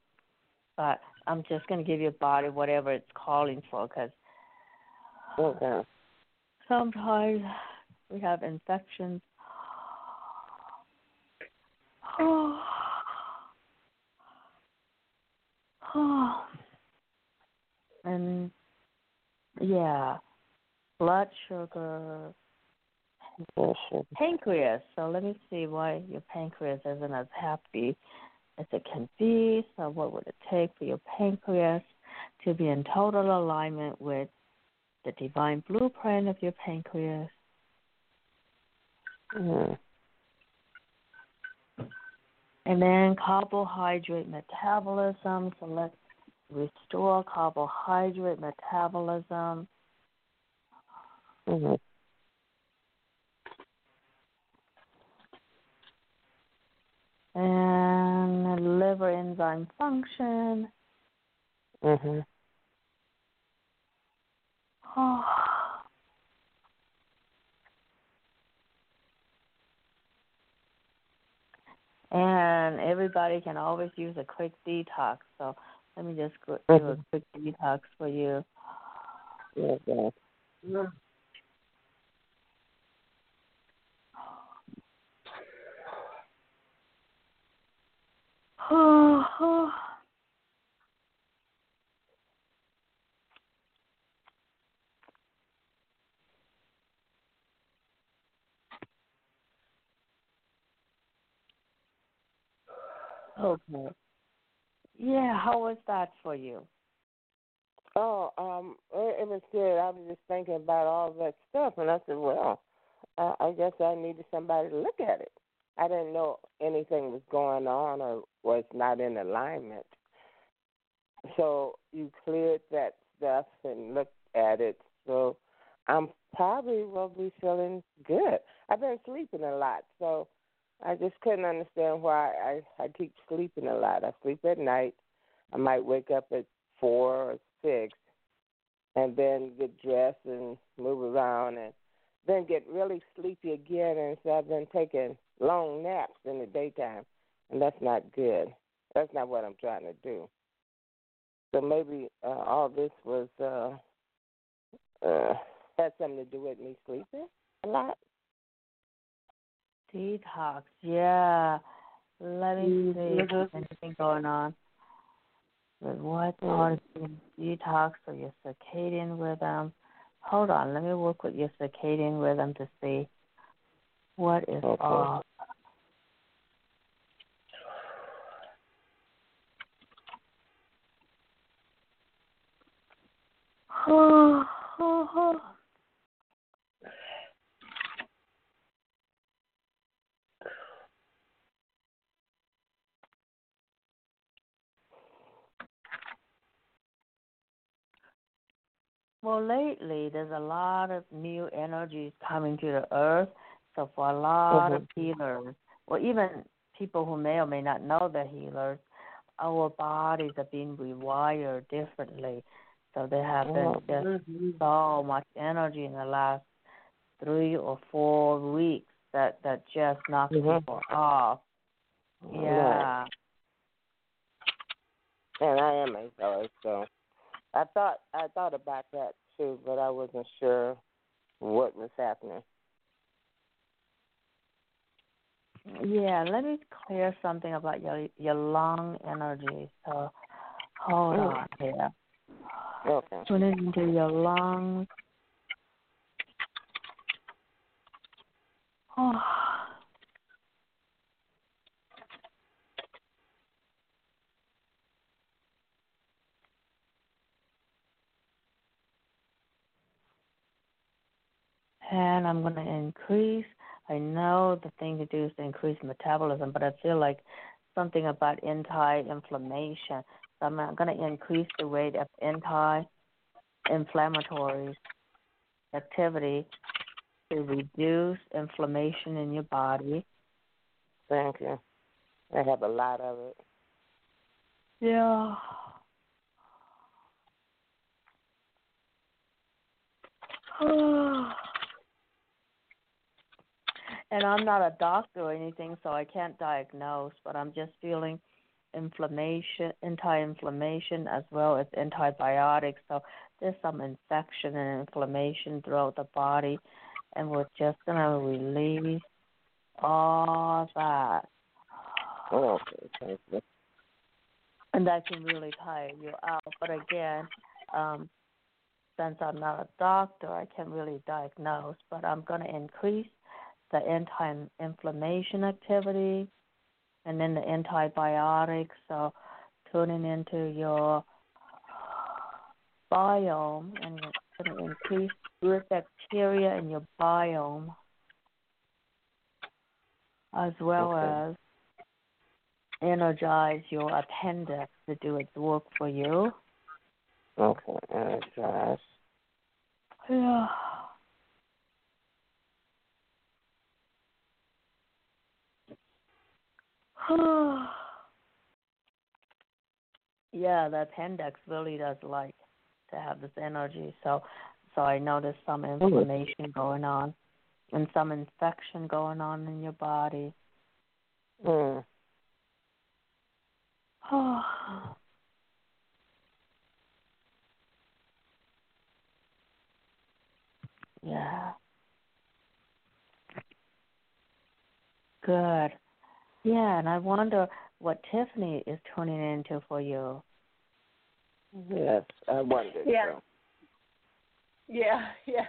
Speaker 6: but I'm just going to give your body whatever it's calling for because
Speaker 14: Okay.
Speaker 6: sometimes we have infections. Oh. Oh. And yeah, blood sugar, pancreas. So let me see why your pancreas isn't as happy as it can be. So what would it take for your pancreas to be in total alignment with the divine blueprint of your pancreas?
Speaker 14: Mhm.
Speaker 6: And then carbohydrate metabolism. So let's restore carbohydrate metabolism.
Speaker 14: Mhm.
Speaker 6: And liver enzyme function.
Speaker 14: Mhm.
Speaker 6: Oh. And everybody can always use a quick detox. So let me just go do a
Speaker 14: Mhm.
Speaker 6: quick detox for you.
Speaker 14: Okay.
Speaker 6: Oh, oh. Okay. Yeah, how was that for you?
Speaker 14: Oh, um, it, it was good. I was just thinking about all that stuff, and I said, well, uh, I guess I needed somebody to look at it. I didn't know anything was going on or was not in alignment. So you cleared that stuff and looked at it. So I'm probably will be feeling good. I've been sleeping a lot, so I just couldn't understand why I I keep sleeping a lot. I sleep at night. I might wake up at four or six, and then get dressed and move around, and then get really sleepy again. And so I've been taking long naps in the daytime, and that's not good. That's not what I'm trying to do. So maybe uh, all this was uh, uh, had something to do with me sleeping a lot.
Speaker 6: Detox, yeah. Let me see if there's anything going on. With what the detox or your circadian rhythm? Hold on, let me work with your circadian rhythm to see what is
Speaker 14: Okay.
Speaker 6: off. Oh, oh, oh. Well, lately there's a lot of new energies coming to the earth. So for a lot
Speaker 14: Mhm.
Speaker 6: of healers, or even people who may or may not know they're healers, our bodies are being rewired differently. So there have been
Speaker 14: Oh.
Speaker 6: just so much energy in the last three or four weeks that that just knocks
Speaker 14: Mhm.
Speaker 6: people off. Yeah.
Speaker 14: And I am a healer, so I thought I thought about that too, but I wasn't sure what was happening.
Speaker 6: Yeah, let me clear something about your your lung energy. So hold
Speaker 14: Mm.
Speaker 6: on here.
Speaker 14: Okay.
Speaker 6: Tune it into your lungs. Oh. And I'm going to increase. I know the thing to do is to increase metabolism, but I feel like something about anti-inflammation. So I'm going to increase the rate of anti-inflammatory activity to reduce inflammation in your body.
Speaker 14: Thank you. I have a lot of it.
Speaker 6: Yeah. and I'm not a doctor or anything, so I can't diagnose, but I'm just feeling inflammation, anti-inflammation as well as antibiotics. So there's some infection and inflammation throughout the body, and we're just gonna release all that.
Speaker 14: Oh, okay, thank you.
Speaker 6: and that can really tire you out. But again, um, since I'm not a doctor, I can't really diagnose. But I'm going to increase the anti-inflammation activity, and then the antibiotics. So tuning into your biome, and it's going to increase good bacteria in your biome, as well
Speaker 14: Okay.
Speaker 6: as energize your appendix to do its work for you.
Speaker 14: Okay, energize.
Speaker 6: Yeah. yeah, the appendix really does like to have this energy. So, so I noticed some inflammation going on, and some infection going on in your body.
Speaker 14: Mm.
Speaker 6: yeah. Good. Yeah, and I wonder what Tiffany is tuning into for you.
Speaker 14: Yes, I wonder.
Speaker 5: Yeah.
Speaker 14: So.
Speaker 5: Yeah, yeah.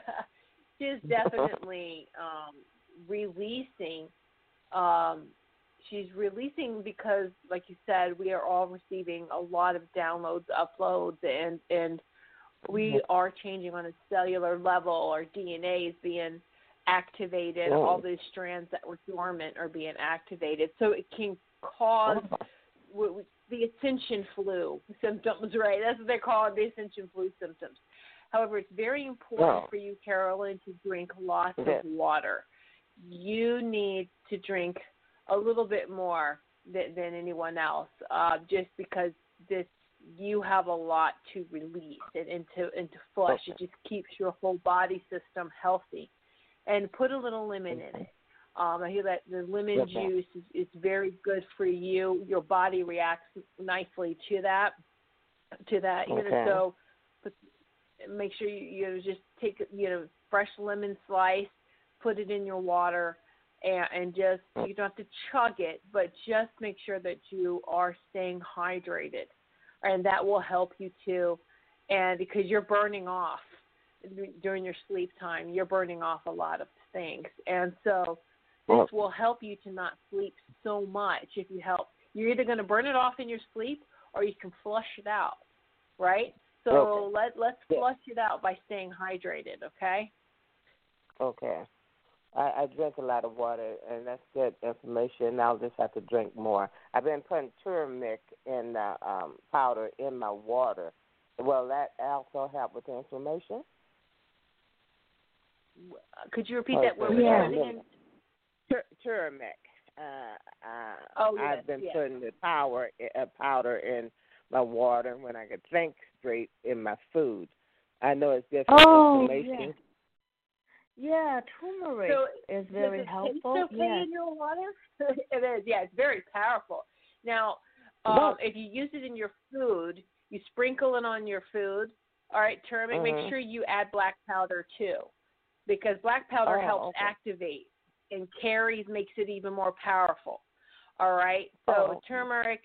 Speaker 5: She's definitely um releasing um she's releasing because like you said, we are all receiving a lot of downloads, uploads and and we are changing on a cellular level. Our DNA is being activated.
Speaker 14: Oh.
Speaker 5: All these strands that were dormant are being activated. So it can cause w- w- the ascension flu symptoms, right? That's what they call it, the ascension flu symptoms. However, it's very important
Speaker 14: Oh.
Speaker 5: for you, Carolyn, to drink lots
Speaker 14: Yes.
Speaker 5: of water. You need to drink a little bit more than, than anyone else, uh, just because this you have a lot to release it into into flush. It just keeps your whole body system healthy. And put a little lemon in it. Um, I hear that the lemon
Speaker 14: Okay.
Speaker 5: juice is, is very good for you. Your body reacts nicely to that. To that, you
Speaker 14: Okay.
Speaker 5: know. So, put, make sure you, you know just take you know fresh lemon slice, put it in your water, and, and just you don't have to chug it, but just make sure that you are staying hydrated, and that will help you too. And because you're burning off during your sleep time, you're burning off a lot of things, and so this will help you to not sleep so much if you help. You're either going to burn it off in your sleep or you can flush it out, right? So
Speaker 14: Okay.
Speaker 5: let let's flush it out by staying hydrated, okay?
Speaker 14: Okay. I, I drink a lot of water, and that's good information. I'll just have to drink more. I've been putting turmeric in uh, um, powder in my water, Will that also help with the inflammation?
Speaker 5: Could you repeat
Speaker 14: Oh,
Speaker 5: that word?
Speaker 14: yeah.
Speaker 5: again?
Speaker 14: Tur- turmeric. Uh, uh,
Speaker 5: Oh, yes,
Speaker 14: I've been
Speaker 5: yes.
Speaker 14: putting the power uh, powder in my water when I could think straight in my food. I know it's good for
Speaker 6: Oh,
Speaker 14: inflammation.
Speaker 6: Yeah, turmeric
Speaker 5: So,
Speaker 6: is
Speaker 5: Does
Speaker 6: very
Speaker 5: it
Speaker 6: helpful.
Speaker 5: Taste okay
Speaker 6: yes.
Speaker 5: in your water? it is. Yeah, it's very powerful. Now, um, if you use it in your food, you sprinkle it on your food. All right, turmeric. Make
Speaker 14: Mhm.
Speaker 5: sure you add black powder too, because black powder
Speaker 14: Oh,
Speaker 5: helps
Speaker 14: okay.
Speaker 5: activate, and carries makes it even more powerful. All right. So
Speaker 14: Oh,
Speaker 5: turmeric.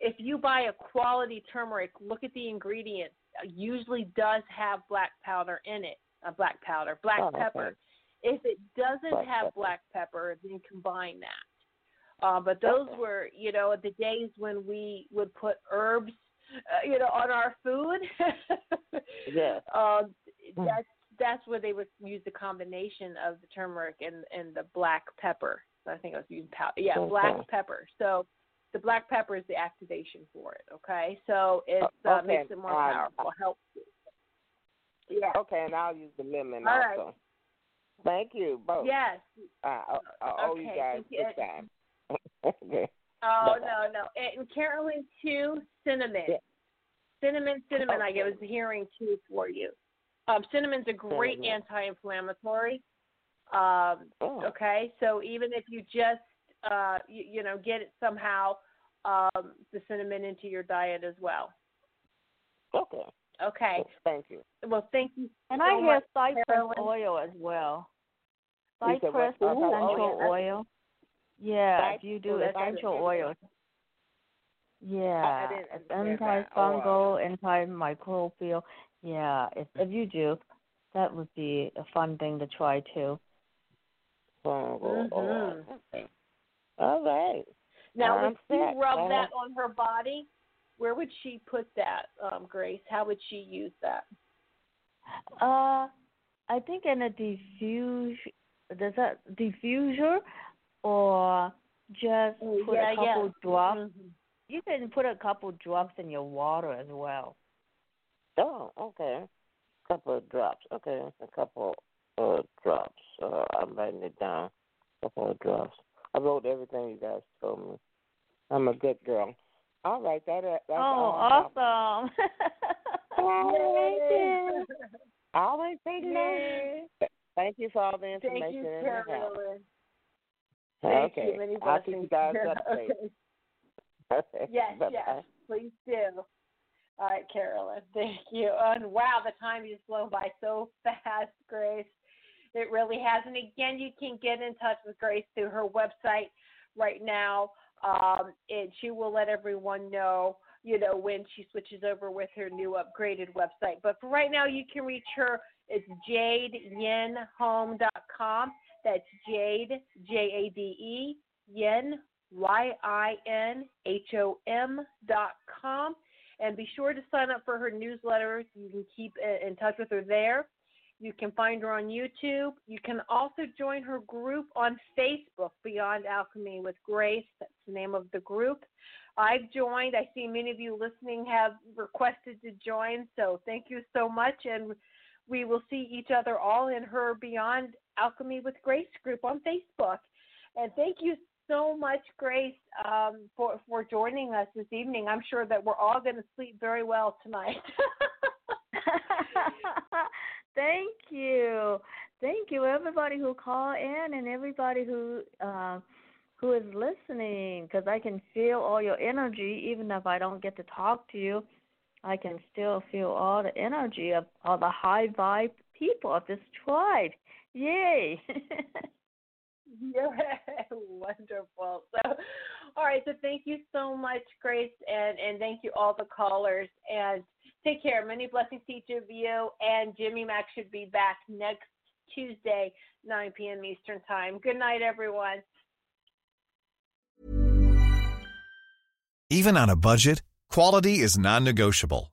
Speaker 5: If you buy a quality turmeric, look at the ingredients. Uh, Usually does have black powder in it. Uh, black powder, black
Speaker 14: Oh, okay.
Speaker 5: pepper. If it doesn't
Speaker 14: Black
Speaker 5: have
Speaker 14: pepper.
Speaker 5: black pepper, then combine that. Uh, but those
Speaker 14: Okay.
Speaker 5: were, you know, the days when we would put herbs, uh, you know, on our food.
Speaker 14: Yes.
Speaker 5: um,
Speaker 14: Mm.
Speaker 5: that's that's where they would use the combination of the turmeric and and the black pepper. So I think I was using powder. Yeah, black pepper. So the black pepper is the activation for it. Okay, so it uh,
Speaker 14: okay.
Speaker 5: makes it more
Speaker 14: Um,
Speaker 5: powerful. Helps. you. Yeah.
Speaker 14: Okay, and I'll use the lemon
Speaker 5: All right.
Speaker 14: also. Thank you both.
Speaker 5: Yes.
Speaker 14: Uh, I, I owe you
Speaker 5: Okay,
Speaker 14: guys
Speaker 5: thank you.
Speaker 14: time. okay.
Speaker 5: Oh
Speaker 14: Bye-bye.
Speaker 5: no no. And Carolyn too, cinnamon.
Speaker 14: Yeah.
Speaker 5: Cinnamon, cinnamon. I
Speaker 14: Okay.
Speaker 5: was hearing too for you. Um, cinnamon's a great
Speaker 14: Cinnamon.
Speaker 5: anti-inflammatory. Um,
Speaker 14: Oh.
Speaker 5: okay, so even if you just uh, you, you know get it somehow, um, the cinnamon into your diet as well.
Speaker 14: Okay.
Speaker 5: Okay.
Speaker 14: Thank you.
Speaker 5: Well, thank you.
Speaker 6: And
Speaker 5: so
Speaker 6: I hear
Speaker 5: much,
Speaker 6: cypress
Speaker 5: Carolyn.
Speaker 6: oil as well.
Speaker 14: You said what?
Speaker 6: Cypress
Speaker 14: Ooh, oh,
Speaker 6: essential
Speaker 5: yeah.
Speaker 6: oil. Yeah, if you do essential
Speaker 5: good.
Speaker 6: oil. Yeah,
Speaker 5: didn't
Speaker 6: it's
Speaker 5: understand that. Oh,
Speaker 6: antifungal, antimicrobial. Yeah, if if you do, that would be a fun thing to try too.
Speaker 14: Fungal oil.
Speaker 5: Mhm.
Speaker 14: Okay. All right.
Speaker 5: Now,
Speaker 14: I'm
Speaker 5: if you rub that on her body, where would she put that, um, Grace? How would she use that?
Speaker 6: Uh, I think in a diffuse, does that diffuser, or just put
Speaker 5: yeah,
Speaker 6: a couple
Speaker 5: yeah.
Speaker 6: drops.
Speaker 5: Mhm.
Speaker 6: You can put a couple drops in your water as well.
Speaker 14: Oh, okay. Couple of drops. Okay, a couple of drops. Uh, I'm writing it down. Couple of drops. I wrote everything you guys told me. I'm a good girl. All right, that uh, that's
Speaker 6: oh, awesome!
Speaker 14: Yay. Always say no. Thank you for all the
Speaker 5: Thank
Speaker 14: information
Speaker 5: you,
Speaker 14: and help.
Speaker 5: Carolyn. Thank
Speaker 14: okay,
Speaker 5: you. Many
Speaker 14: I'll keep you guys
Speaker 5: Okay.
Speaker 14: updated. Okay.
Speaker 5: Yes,
Speaker 14: Bye-bye.
Speaker 5: yes. Please do. All right, Carolyn. Thank you. And wow, the time has flown by so fast, Grace. It really has. And again, you can get in touch with Grace through her website right now. Um, and she will let everyone know, you know, when she switches over with her new upgraded website. But for right now, you can reach her. It's jadeyinhome.com. That's Jade, J A D E, Yin, Y I N H O M dot com. And be sure to sign up for her newsletter. You can keep in touch with her there. You can find her on YouTube. You can also join her group on Facebook, Beyond Alchemy with Grace. That's the name of the group. I've joined. I see many of you listening have requested to join, so thank you so much. And we will see each other all in her Beyond Alchemy with Grace group on Facebook. And thank you so much, Grace, um, for for joining us this evening. I'm sure that we're all going to sleep very well tonight.
Speaker 6: Thank you. Thank you, everybody who called in and everybody who uh, who is listening. Because I can feel all your energy, even if I don't get to talk to you. I can still feel all the energy of all the high vibe people of this tribe. Yay!
Speaker 5: Yeah, wonderful. So, all right. So, thank you so much, Grace, and and thank you all the callers. And take care. Many blessings to each of you. And Jimmy Mack should be back next Tuesday, 9 p.m. Eastern Time. Good night, everyone.
Speaker 15: Even on a budget, quality is non-negotiable.